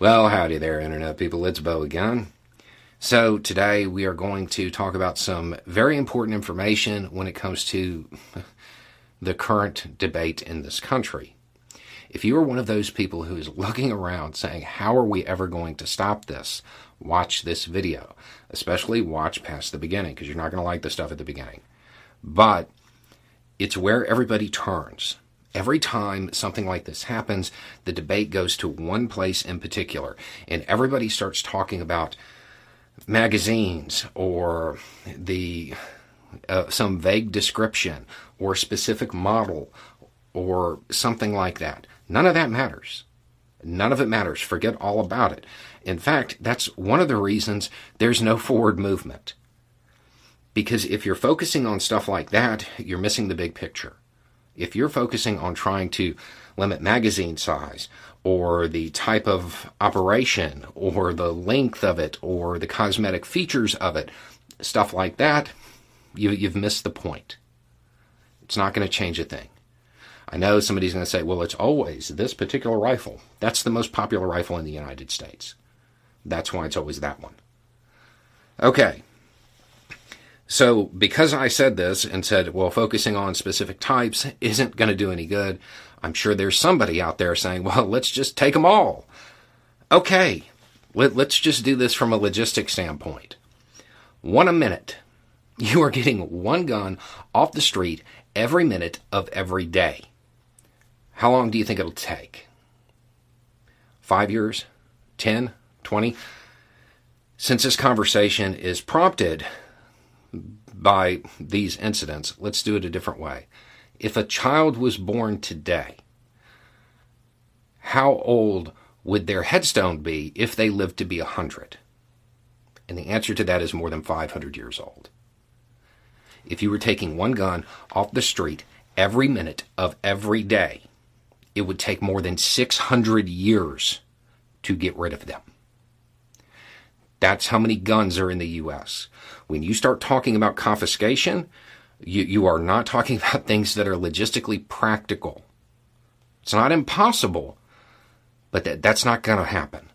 Well, howdy there, Internet people. It's Beau again. So, today we are going to talk about some very important information when it comes to the current debate in this country. If you are one of those people who is looking around saying, How are we ever going to stop this? Watch this video. Especially watch past the beginning because you're not going to like the stuff at the beginning. But it's where everybody turns every time something like this happens, the debate goes to one place in particular, and everybody starts talking about magazines or the uh, some vague description or specific model or something like that. None of that matters. None of it matters. Forget all about it. In fact, that's one of the reasons there's no forward movement. Because if you're focusing on stuff like that, you're missing the big picture if you're focusing on trying to limit magazine size or the type of operation or the length of it or the cosmetic features of it, stuff like that, you, you've missed the point. It's not going to change a thing. I know somebody's going to say, well, it's always this particular rifle. That's the most popular rifle in the United States. That's why it's always that one. Okay, so, because I said this and said, well, focusing on specific types isn't going to do any good, I'm sure there's somebody out there saying, well, let's just take them all. Okay, let, us just do this from a logistic standpoint. One a minute. You are getting one gun off the street every minute of every day. How long do you think it'll take? Five years? Ten? Twenty? Since this conversation is prompted by these incidents, let's do it a different way. If a child was born today, how old would their headstone be if they lived to be 100? And the answer to that is more than 500 years old. If you were taking one gun off the street every minute of every day, it would take more than 600 years to get rid of them. That's how many guns are in the U.S. When you start talking about confiscation, you, you are not talking about things that are logistically practical. It's not impossible, but that, that's not going to happen.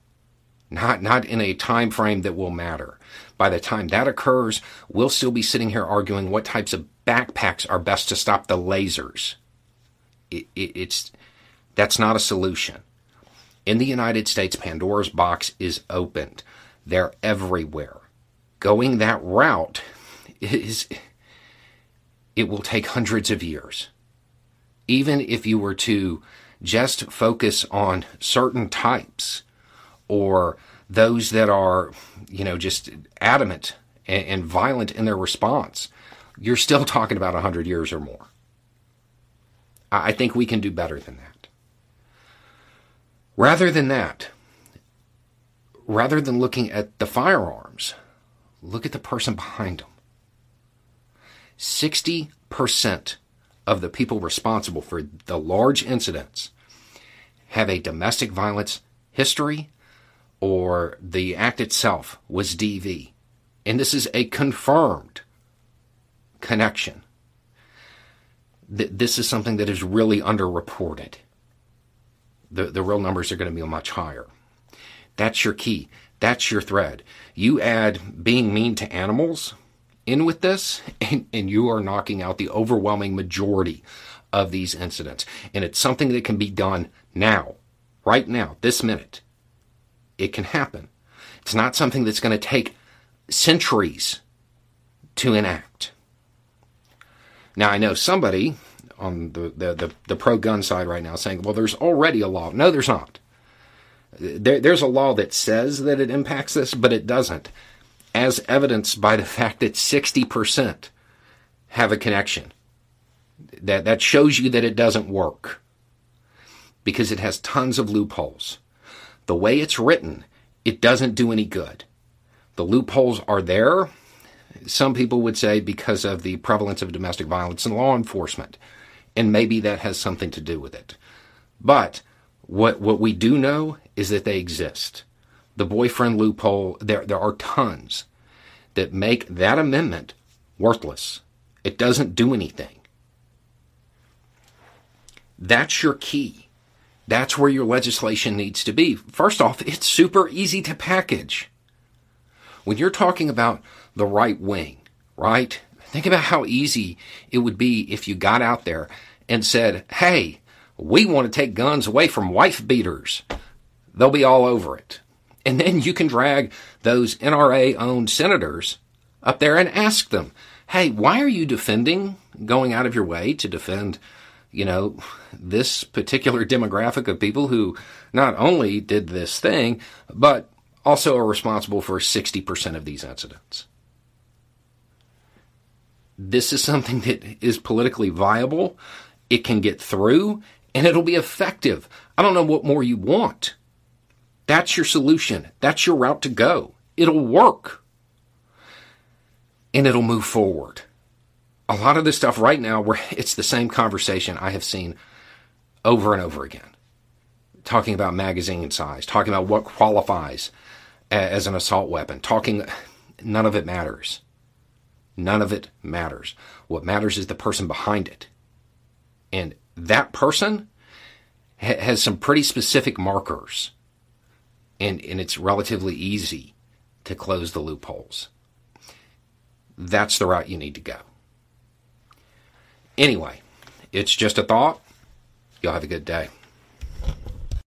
Not, not in a time frame that will matter. By the time that occurs, we'll still be sitting here arguing what types of backpacks are best to stop the lasers. It, it, it's, that's not a solution. In the United States, Pandora's box is opened. They're everywhere. Going that route is, it will take hundreds of years. Even if you were to just focus on certain types or those that are, you know, just adamant and, and violent in their response, you're still talking about 100 years or more. I think we can do better than that. Rather than that, rather than looking at the firearms, look at the person behind them. 60% of the people responsible for the large incidents have a domestic violence history or the act itself was DV. And this is a confirmed connection. This is something that is really underreported. The, the real numbers are going to be much higher. That's your key. That's your thread. You add being mean to animals in with this, and, and you are knocking out the overwhelming majority of these incidents. And it's something that can be done now, right now, this minute. It can happen. It's not something that's going to take centuries to enact. Now, I know somebody on the, the, the, the pro gun side right now saying, well, there's already a law. No, there's not. There, there's a law that says that it impacts this, but it doesn't, as evidenced by the fact that 60% have a connection. That, that shows you that it doesn't work because it has tons of loopholes. The way it's written, it doesn't do any good. The loopholes are there, some people would say, because of the prevalence of domestic violence in law enforcement. And maybe that has something to do with it. But what, what we do know is that they exist. The boyfriend loophole, there, there are tons that make that amendment worthless. It doesn't do anything. That's your key. That's where your legislation needs to be. First off, it's super easy to package. When you're talking about the right wing, right? Think about how easy it would be if you got out there and said, Hey, we want to take guns away from wife beaters. They'll be all over it. And then you can drag those NRA owned senators up there and ask them, Hey, why are you defending going out of your way to defend, you know, this particular demographic of people who not only did this thing, but also are responsible for 60% of these incidents? This is something that is politically viable. It can get through and it'll be effective. I don't know what more you want. That's your solution. That's your route to go. It'll work. And it'll move forward. A lot of this stuff right now, where it's the same conversation I have seen over and over again. Talking about magazine size, talking about what qualifies as an assault weapon, talking, none of it matters. None of it matters. What matters is the person behind it. And that person ha- has some pretty specific markers. And, and it's relatively easy to close the loopholes. That's the route you need to go. Anyway, it's just a thought. Y'all have a good day.